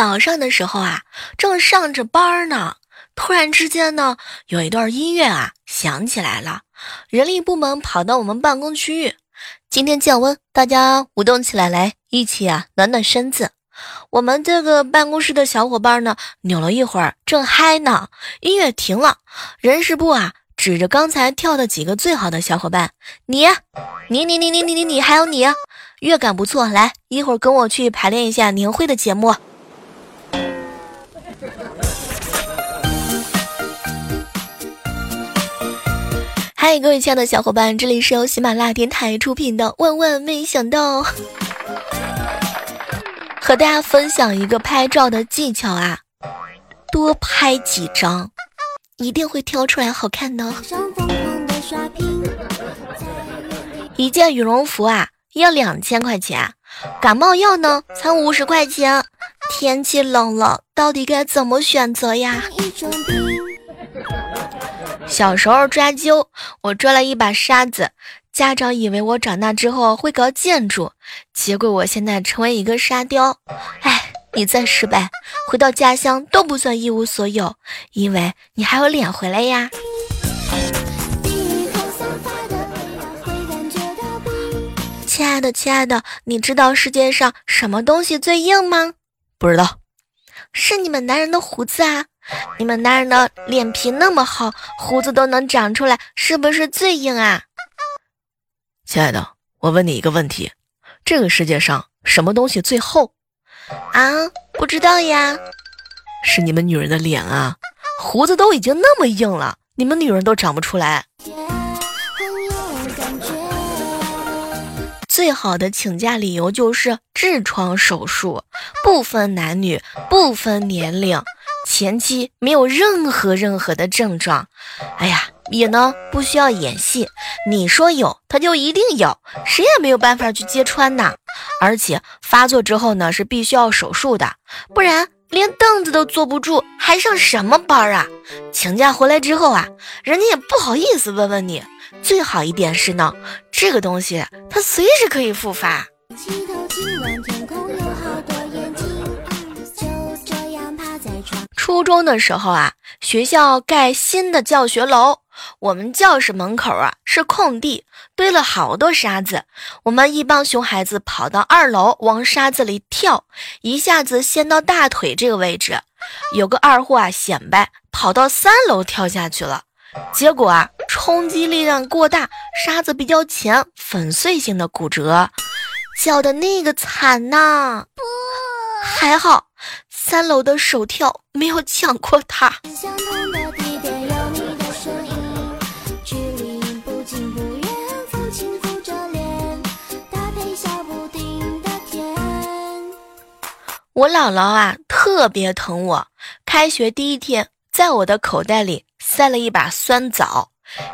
早上的时候啊，正上着班呢，突然之间呢，有一段音乐啊响起来了。人力部门跑到我们办公区域，今天降温，大家舞动起来，来一起啊暖暖身子。我们这个办公室的小伙伴呢，扭了一会儿，正嗨呢，音乐停了，人事部啊。指着刚才跳的几个最好的小伙伴，你，你，你，你，你，你，你，你，还有你，乐感不错，来，一会儿跟我去排练一下年会的节目。嗨，各位亲爱的小伙伴，这里是由喜马拉雅电台出品的《万万没想到》，和大家分享一个拍照的技巧啊，多拍几张，一定会挑出来好看的。一件羽绒服啊，要两千块钱，感冒药呢才五十块钱，天气冷了，到底该怎么选择呀？小时候抓阄，我抓了一把沙子，家长以为我长大之后会搞建筑，结果我现在成为一个沙雕。哎，你再失败，回到家乡都不算一无所有，因为你还有脸回来呀。亲爱的，亲爱的，你知道世界上什么东西最硬吗？不知道，是你们男人的胡子啊。你们男人的脸皮那么厚，胡子都能长出来，是不是最硬啊？亲爱的，我问你一个问题：这个世界上什么东西最厚？啊，不知道呀。是你们女人的脸啊，胡子都已经那么硬了，你们女人都长不出来。最好的请假理由就是痔疮手术，不分男女，不分年龄。前期没有任何任何的症状，哎呀，也呢不需要演戏，你说有他就一定有，谁也没有办法去揭穿呐。而且发作之后呢是必须要手术的，不然连凳子都坐不住，还上什么班啊？请假回来之后啊，人家也不好意思问问你。最好一点是呢，这个东西它随时可以复发。初中的时候啊，学校盖新的教学楼，我们教室门口啊是空地，堆了好多沙子。我们一帮熊孩子跑到二楼，往沙子里跳，一下子陷到大腿这个位置。有个二货啊显摆，跑到三楼跳下去了，结果啊冲击力量过大，沙子比较浅，粉碎性的骨折，叫的那个惨呐！还好。三楼的手跳没有抢过他。我姥姥啊，特别疼我。开学第一天，在我的口袋里塞了一把酸枣，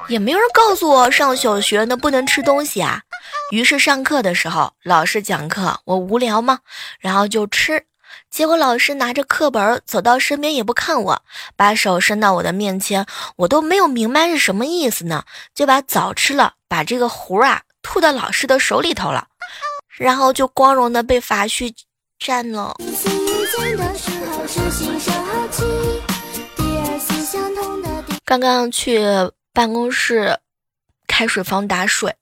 也没有人告诉我上小学那不能吃东西啊。于是上课的时候，老师讲课，我无聊嘛，然后就吃。结果老师拿着课本走到身边也不看我，把手伸到我的面前，我都没有明白是什么意思呢，就把枣吃了，把这个核啊吐到老师的手里头了，然后就光荣的被罚去站了。刚刚去办公室开水房打水，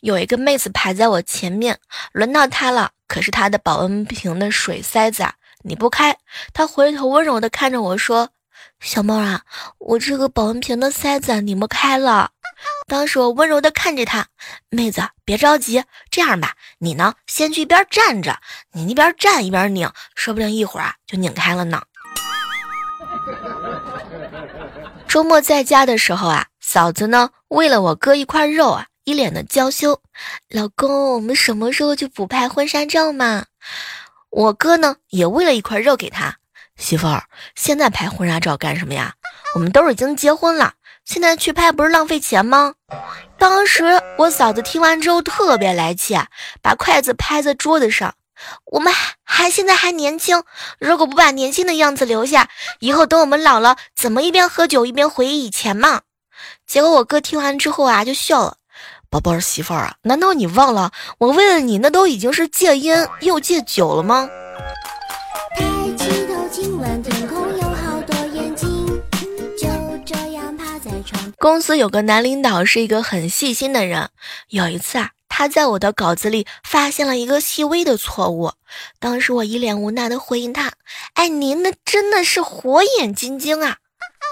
有一个妹子排在我前面，轮到她了。可是她的保温瓶的水塞子啊，拧不开。她回头温柔的看着我说：“小猫啊，我这个保温瓶的塞子拧不开了。”当时我温柔的看着她，妹子别着急，这样吧，你呢先去一边站着，你一边站一边拧，说不定一会儿啊就拧开了呢。周末在家的时候啊，嫂子呢喂了我哥一块肉啊。一脸的娇羞，老公，我们什么时候去补拍婚纱照嘛？我哥呢也喂了一块肉给他媳妇儿。现在拍婚纱照干什么呀？我们都已经结婚了，现在去拍不是浪费钱吗？当时我嫂子听完之后特别来气，啊把筷子拍在桌子上。我们还还现在还年轻，如果不把年轻的样子留下，以后等我们老了，怎么一边喝酒一边回忆以前嘛？结果我哥听完之后啊，就笑了。宝贝儿媳妇儿啊，难道你忘了我为了你那都已经是戒烟又戒酒了吗？公司有个男领导是一个很细心的人，有一次啊，他在我的稿子里发现了一个细微的错误，当时我一脸无奈的回应他：“哎，您那真的是火眼金睛啊！”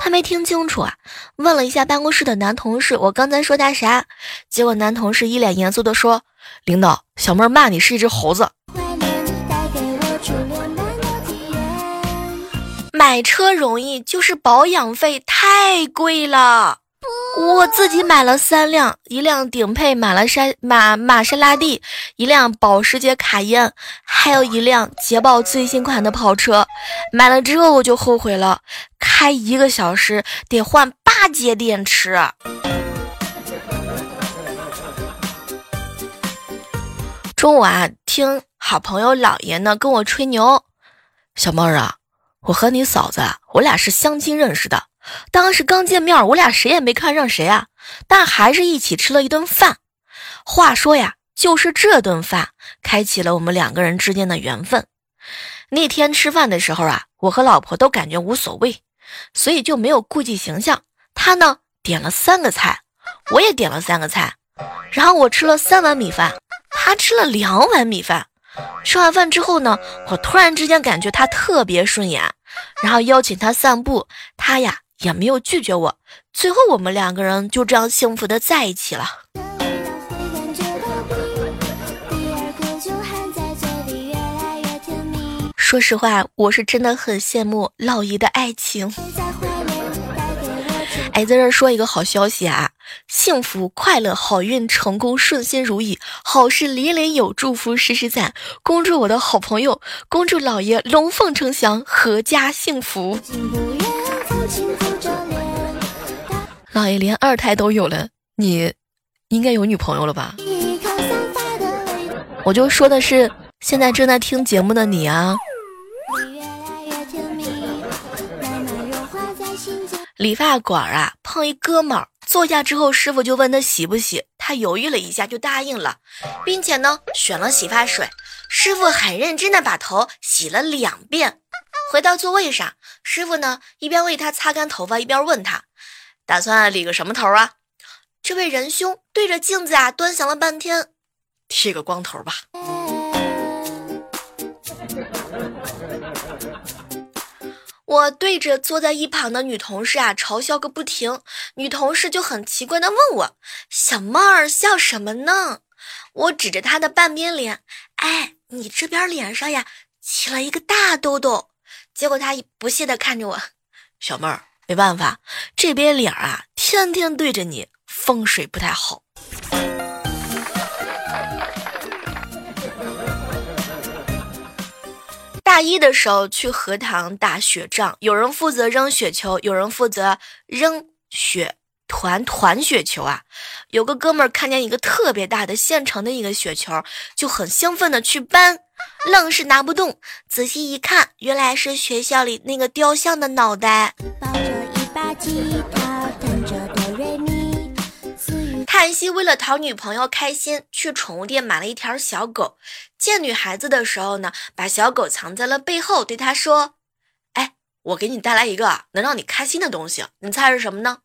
他没听清楚啊，问了一下办公室的男同事：“我刚才说他啥？”结果男同事一脸严肃的说：“领导，小妹骂你是一只猴子。”买车容易，就是保养费太贵了。我自己买了三辆，一辆顶配玛拉莎玛玛莎拉蒂，一辆保时捷卡宴，还有一辆捷豹最新款的跑车。买了之后我就后悔了，开一个小时得换八节电池。中午啊，听好朋友老爷呢跟我吹牛，小妹儿啊，我和你嫂子啊，我俩是相亲认识的。当时刚见面，我俩谁也没看上谁啊，但还是一起吃了一顿饭。话说呀，就是这顿饭开启了我们两个人之间的缘分。那天吃饭的时候啊，我和老婆都感觉无所谓，所以就没有顾忌形象。他呢点了三个菜，我也点了三个菜，然后我吃了三碗米饭，他吃了两碗米饭。吃完饭之后呢，我突然之间感觉他特别顺眼，然后邀请他散步，他呀。也没有拒绝我，最后我们两个人就这样幸福的在一起了。说实话，我是真的很羡慕老姨的爱情。哎，在这说一个好消息啊，幸福、快乐、好运、成功、顺心如意，好事连连有，祝福时时在。恭祝我的好朋友，恭祝老爷龙凤呈祥，阖家幸福。老爷连二胎都有了，你应该有女朋友了吧？我就说的是现在正在听节目的你啊。理发馆啊，碰一哥们儿，坐下之后，师傅就问他洗不洗，他犹豫了一下就答应了，并且呢选了洗发水。师傅很认真的把头洗了两遍，回到座位上，师傅呢一边为他擦干头发，一边问他。打算理个什么头啊？这位仁兄对着镜子啊端详了半天，剃个光头吧。我对着坐在一旁的女同事啊嘲笑个不停，女同事就很奇怪的问我：“小妹儿笑什么呢？”我指着她的半边脸：“哎，你这边脸上呀起了一个大痘痘。”结果他不屑的看着我：“小妹儿。”没办法，这边脸啊，天天对着你，风水不太好。大一的时候去荷塘打雪仗，有人负责扔雪球，有人负责扔雪团团雪球啊。有个哥们儿看见一个特别大的现成的一个雪球，就很兴奋的去搬，愣是拿不动。仔细一看，原来是学校里那个雕像的脑袋。叹息为了讨女朋友开心，去宠物店买了一条小狗。见女孩子的时候呢，把小狗藏在了背后，对她说：“哎，我给你带来一个能让你开心的东西，你猜是什么呢？”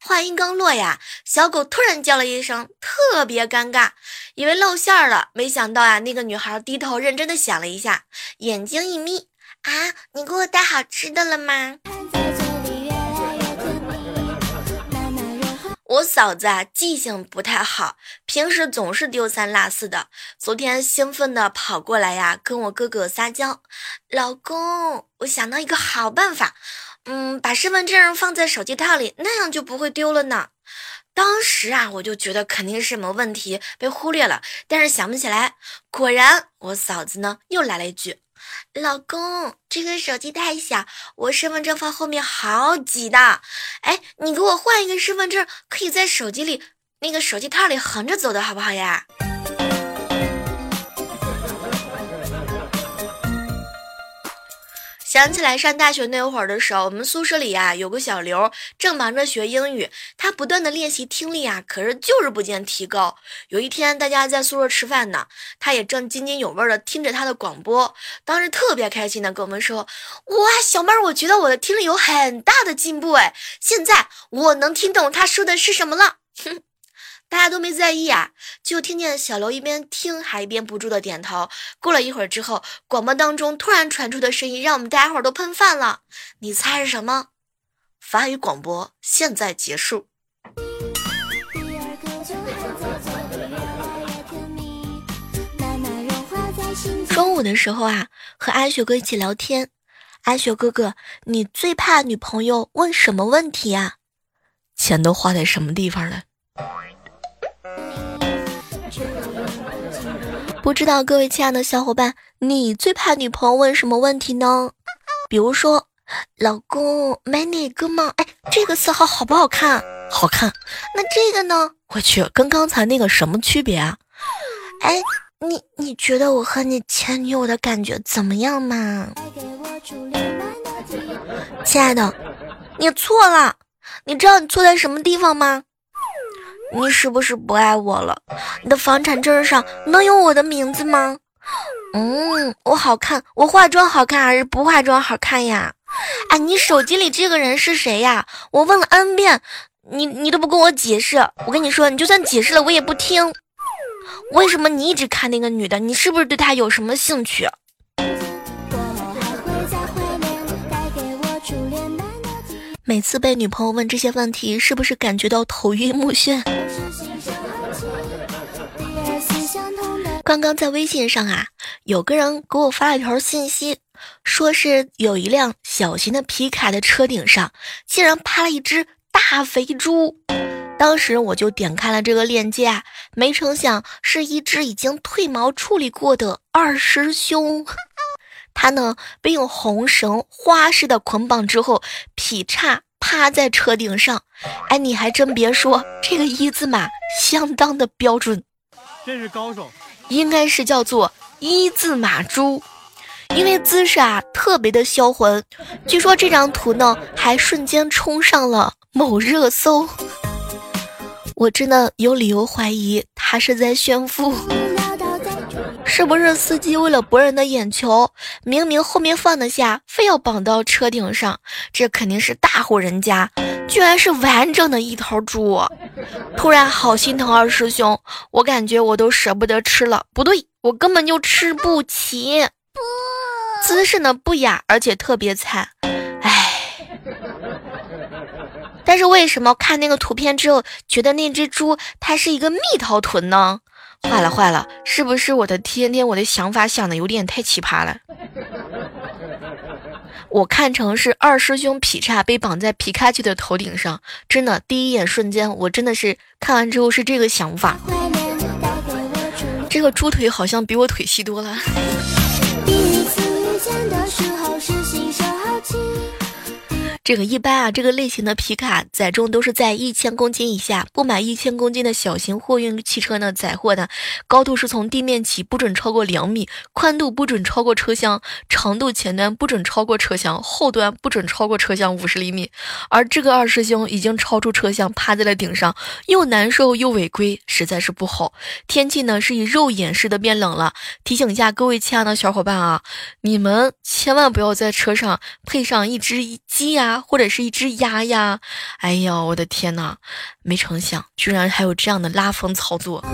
话音刚落呀，小狗突然叫了一声，特别尴尬，以为露馅了。没想到啊，那个女孩低头认真的想了一下，眼睛一眯：“啊，你给我带好吃的了吗？”我嫂子啊，记性不太好，平时总是丢三落四的。昨天兴奋的跑过来呀，跟我哥哥撒娇：“老公，我想到一个好办法，嗯，把身份证放在手机套里，那样就不会丢了呢。”当时啊，我就觉得肯定是什么问题被忽略了，但是想不起来。果然，我嫂子呢又来了一句。老公，这个手机太小，我身份证放后面好挤的。哎，你给我换一个身份证，可以在手机里那个手机套里横着走的好不好呀？想起来上大学那会儿的时候，我们宿舍里呀有个小刘，正忙着学英语，他不断的练习听力啊，可是就是不见提高。有一天，大家在宿舍吃饭呢，他也正津津有味的听着他的广播，当时特别开心的跟我们说：“哇，小妹儿，我觉得我的听力有很大的进步哎，现在我能听懂他说的是什么了。”哼。大家都没在意啊，就听见小刘一边听还一边不住的点头。过了一会儿之后，广播当中突然传出的声音让我们大家伙都喷饭了。你猜是什么？法语广播现在结束。中午的时候啊，和阿雪哥一起聊天。阿雪哥哥，你最怕女朋友问什么问题呀？钱都花在什么地方了？不知道各位亲爱的小伙伴，你最怕女朋友问什么问题呢？比如说，老公买哪个吗？哎，这个色号好不好看？好看。那这个呢？我去，跟刚才那个什么区别啊？哎，你你觉得我和你前女友的感觉怎么样嘛？亲爱的，你错了。你知道你错在什么地方吗？你是不是不爱我了？你的房产证上能有我的名字吗？嗯，我好看，我化妆好看还是不化妆好看呀？哎，你手机里这个人是谁呀？我问了 n 遍，你你都不跟我解释。我跟你说，你就算解释了，我也不听。为什么你一直看那个女的？你是不是对她有什么兴趣？每次被女朋友问这些问题，是不是感觉到头晕目眩？刚刚在微信上啊，有个人给我发了一条信息，说是有一辆小型的皮卡的车顶上，竟然趴了一只大肥猪。当时我就点开了这个链接啊，没成想是一只已经褪毛处理过的二师兄。他呢被用红绳花式的捆绑之后，劈叉趴在车顶上。哎，你还真别说，这个一字马相当的标准，真是高手。应该是叫做一字马猪，因为姿势啊特别的销魂。据说这张图呢还瞬间冲上了某热搜。我真的有理由怀疑他是在炫富。是不是司机为了博人的眼球，明明后面放得下，非要绑到车顶上？这肯定是大户人家，居然是完整的一头猪！突然好心疼二师兄，我感觉我都舍不得吃了。不对，我根本就吃不起。姿势呢不雅，而且特别惨。唉，但是为什么看那个图片之后，觉得那只猪它是一个蜜桃臀呢？坏了坏了，是不是我的天天我的想法想的有点太奇葩了？我看成是二师兄劈叉被绑在皮卡丘的头顶上，真的第一眼瞬间我真的是看完之后是这个想法。这个猪腿好像比我腿细多了。这个一般啊，这个类型的皮卡载重都是在一千公斤以下，不满一千公斤的小型货运汽车呢，载货的高度是从地面起不准超过两米，宽度不准超过车厢，长度前端不准超过车厢，后端不准超过车厢五十厘米。而这个二师兄已经超出车厢，趴在了顶上，又难受又违规，实在是不好。天气呢是以肉眼式的变冷了，提醒一下各位亲爱的小伙伴啊，你们千万不要在车上配上一只鸡呀。或者是一只鸭呀，哎呦，我的天哪！没成想，居然还有这样的拉风操作。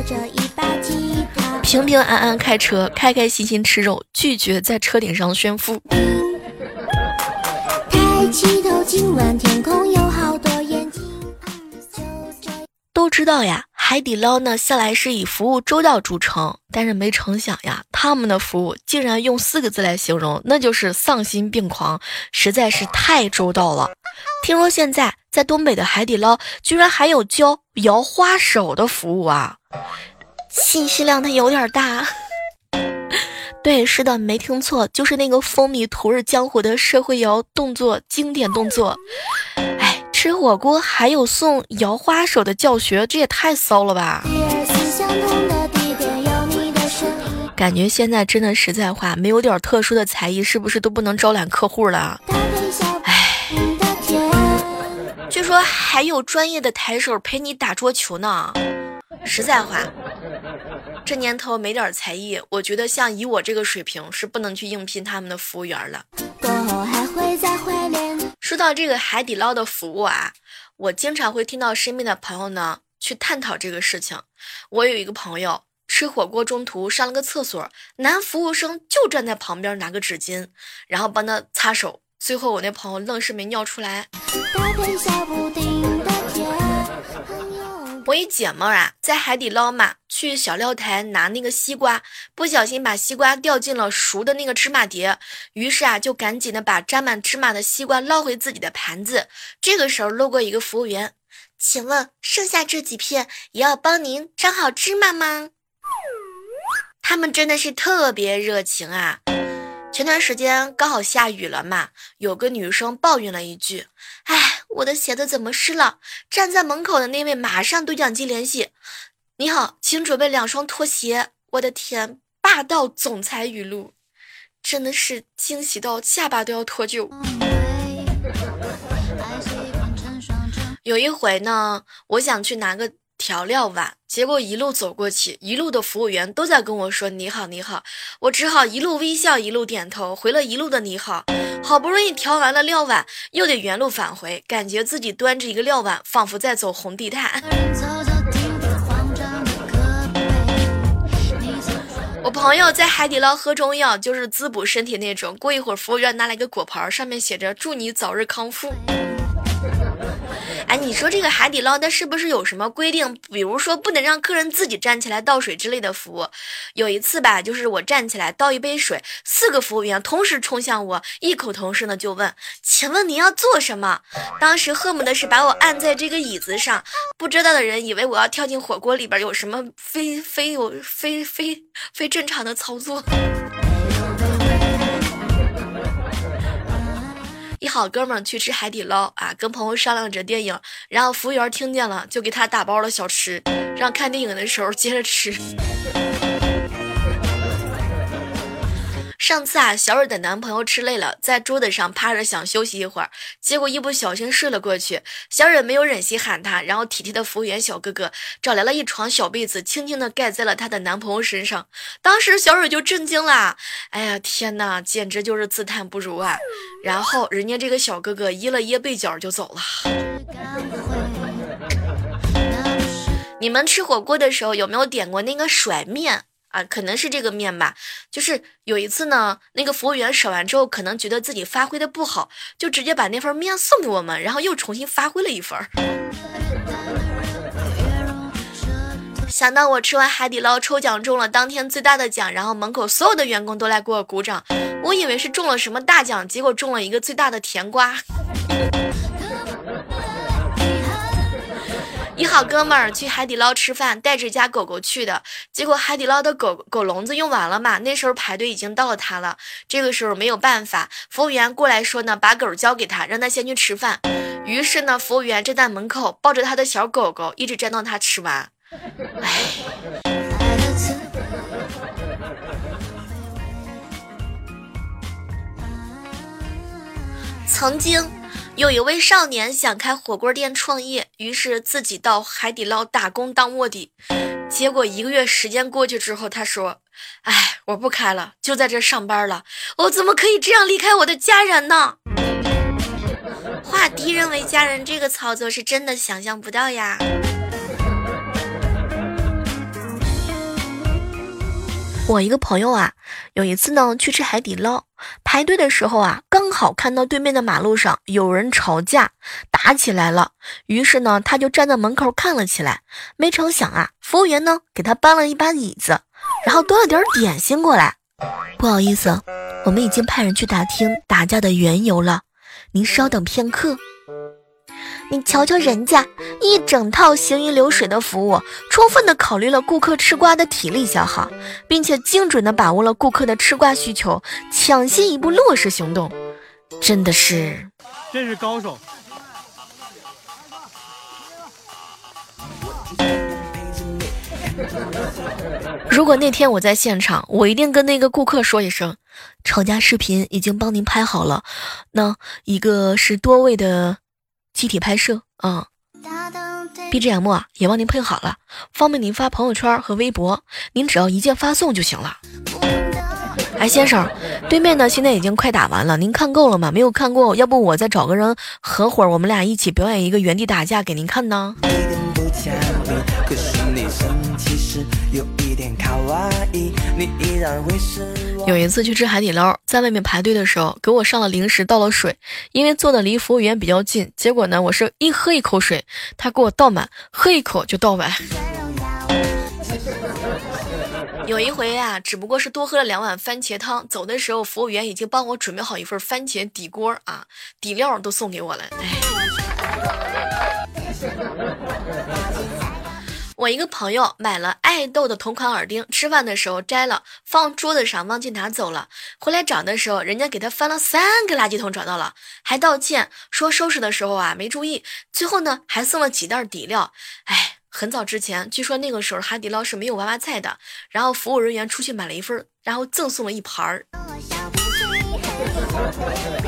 平平安安开车，开开心心吃肉，拒绝在车顶上炫富。抬起头，今晚天空有好多。都知道呀。海底捞呢，向来是以服务周到著称，但是没成想呀，他们的服务竟然用四个字来形容，那就是丧心病狂，实在是太周到了。听说现在在东北的海底捞，居然还有教摇花手的服务啊，信息量它有点大。对，是的，没听错，就是那个风靡图日江湖的社会摇动作经典动作。哎，吃火锅还有送摇花手的教学，这也太骚了吧！感觉现在真的实在话，没有点特殊的才艺，是不是都不能招揽客户了？唉，据说还有专业的台手陪你打桌球呢。实在话，这年头没点才艺，我觉得像以我这个水平是不能去应聘他们的服务员了。说到这个海底捞的服务啊，我经常会听到身边的朋友呢去探讨这个事情。我有一个朋友吃火锅中途上了个厕所，男服务生就站在旁边拿个纸巾，然后帮他擦手。最后我那朋友愣是没尿出来。我一姐们啊，在海底捞嘛，去小料台拿那个西瓜，不小心把西瓜掉进了熟的那个芝麻碟，于是啊，就赶紧的把沾满芝麻的西瓜捞回自己的盘子。这个时候路过一个服务员，请问剩下这几片也要帮您沾好芝麻吗？他们真的是特别热情啊。前段时间刚好下雨了嘛，有个女生抱怨了一句：“哎，我的鞋子怎么湿了？”站在门口的那位马上对讲机联系：“你好，请准备两双拖鞋。”我的天，霸道总裁语录，真的是惊喜到下巴都要脱臼。有一回呢，我想去拿个。调料碗，结果一路走过去，一路的服务员都在跟我说你好你好，我只好一路微笑一路点头，回了一路的你好。好不容易调完了料碗，又得原路返回，感觉自己端着一个料碗，仿佛在走红地毯。我朋友在海底捞喝中药，就是滋补身体那种。过一会儿，服务员拿来一个果盘，上面写着祝你早日康复。哎，你说这个海底捞，它是不是有什么规定？比如说不能让客人自己站起来倒水之类的服务？有一次吧，就是我站起来倒一杯水，四个服务员同时冲向我，异口同声的就问：“请问你要做什么？”当时恨不得是把我按在这个椅子上。不知道的人以为我要跳进火锅里边，有什么非非有非非非正常的操作。一好哥们去吃海底捞啊，跟朋友商量着电影，然后服务员听见了，就给他打包了小吃，让看电影的时候接着吃。上次啊，小蕊的男朋友吃累了，在桌子上趴着想休息一会儿，结果一不小心睡了过去。小蕊没有忍心喊他，然后体贴的服务员小哥哥找来了一床小被子，轻轻的盖在了她的男朋友身上。当时小蕊就震惊了，哎呀天哪，简直就是自叹不如啊！然后人家这个小哥哥掖了掖被角就走了。你们吃火锅的时候有没有点过那个甩面？啊，可能是这个面吧，就是有一次呢，那个服务员甩完之后，可能觉得自己发挥的不好，就直接把那份面送给我们，然后又重新发挥了一份。想到我吃完海底捞抽奖中了当天最大的奖，然后门口所有的员工都来给我鼓掌，我以为是中了什么大奖，结果中了一个最大的甜瓜。一好哥们儿去海底捞吃饭，带着家狗狗去的，结果海底捞的狗狗笼子用完了嘛，那时候排队已经到他了，这个时候没有办法，服务员过来说呢，把狗交给他，让他先去吃饭。于是呢，服务员站在门口抱着他的小狗狗，一直站到他吃完。曾经。有一位少年想开火锅店创业，于是自己到海底捞打工当卧底。结果一个月时间过去之后，他说：“哎，我不开了，就在这上班了。我怎么可以这样离开我的家人呢？”化敌人为家人，这个操作是真的想象不到呀。我一个朋友啊，有一次呢去吃海底捞，排队的时候啊，刚好看到对面的马路上有人吵架打起来了，于是呢他就站在门口看了起来。没成想啊，服务员呢给他搬了一把椅子，然后端了点点心过来。不好意思，我们已经派人去打听打架的缘由了，您稍等片刻。你瞧瞧人家一整套行云流水的服务，充分的考虑了顾客吃瓜的体力消耗，并且精准的把握了顾客的吃瓜需求，抢先一步落实行动，真的是，真是高手。如果那天我在现场，我一定跟那个顾客说一声，吵架视频已经帮您拍好了。那一个是多位的集体拍摄啊，BGM 啊也帮您配好了，方便您发朋友圈和微博，您只要一键发送就行了。哎，先生，对面呢现在已经快打完了，您看够了吗？没有看过，要不我再找个人合伙，我们俩一起表演一个原地打架给您看呢。有一次去吃海底捞，在外面排队的时候，给我上了零食，倒了水，因为坐的离服务员比较近，结果呢，我是一喝一口水，他给我倒满，喝一口就倒完。有一回啊，只不过是多喝了两碗番茄汤，走的时候服务员已经帮我准备好一份番茄底锅啊，底料都送给我了。我一个朋友买了爱豆的同款耳钉，吃饭的时候摘了，放桌子上忘记拿走了。回来找的时候，人家给他翻了三个垃圾桶找到了，还道歉说收拾的时候啊没注意。最后呢，还送了几袋底料。哎。很早之前，据说那个时候海底捞是没有娃娃菜的，然后服务人员出去买了一份，然后赠送了一盘儿。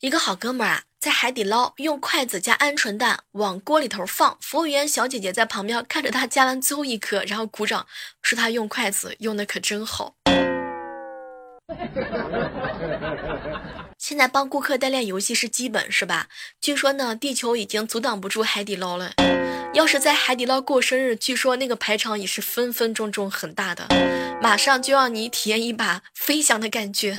一个好哥们儿啊，在海底捞用筷子夹鹌鹑蛋往锅里头放，服务员小姐姐在旁边看着他夹完最后一颗，然后鼓掌，说他用筷子用的可真好。现在帮顾客代练游戏是基本是吧？据说呢，地球已经阻挡不住海底捞了。要是在海底捞过生日，据说那个排场也是分分钟钟很大的，马上就让你体验一把飞翔的感觉。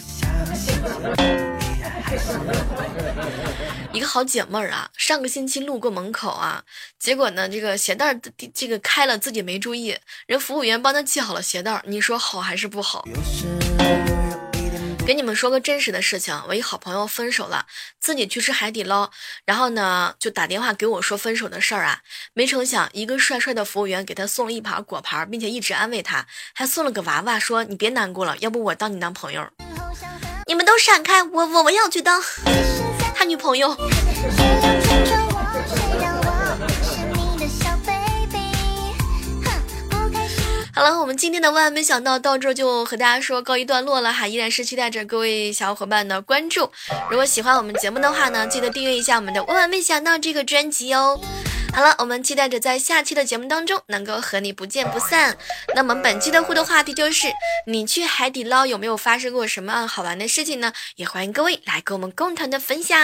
一个好姐妹儿啊，上个星期路过门口啊，结果呢，这个鞋带这个开了，自己没注意，人服务员帮她系好了鞋带儿，你说好还是不好？给你们说个真实的事情，我一好朋友分手了，自己去吃海底捞，然后呢就打电话给我说分手的事儿啊，没成想一个帅帅的服务员给他送了一盘果盘，并且一直安慰他，还送了个娃娃，说你别难过了，要不我当你男朋友。你们都闪开，我我我要去当他女朋友。好了，我们今天的万万没想到到这就和大家说告一段落了哈，依然是期待着各位小伙伴的关注。如果喜欢我们节目的话呢，记得订阅一下我们的万万没想到这个专辑哦。好了，我们期待着在下期的节目当中能够和你不见不散。那么本期的互动话题就是：你去海底捞有没有发生过什么好玩的事情呢？也欢迎各位来跟我们共同的分享。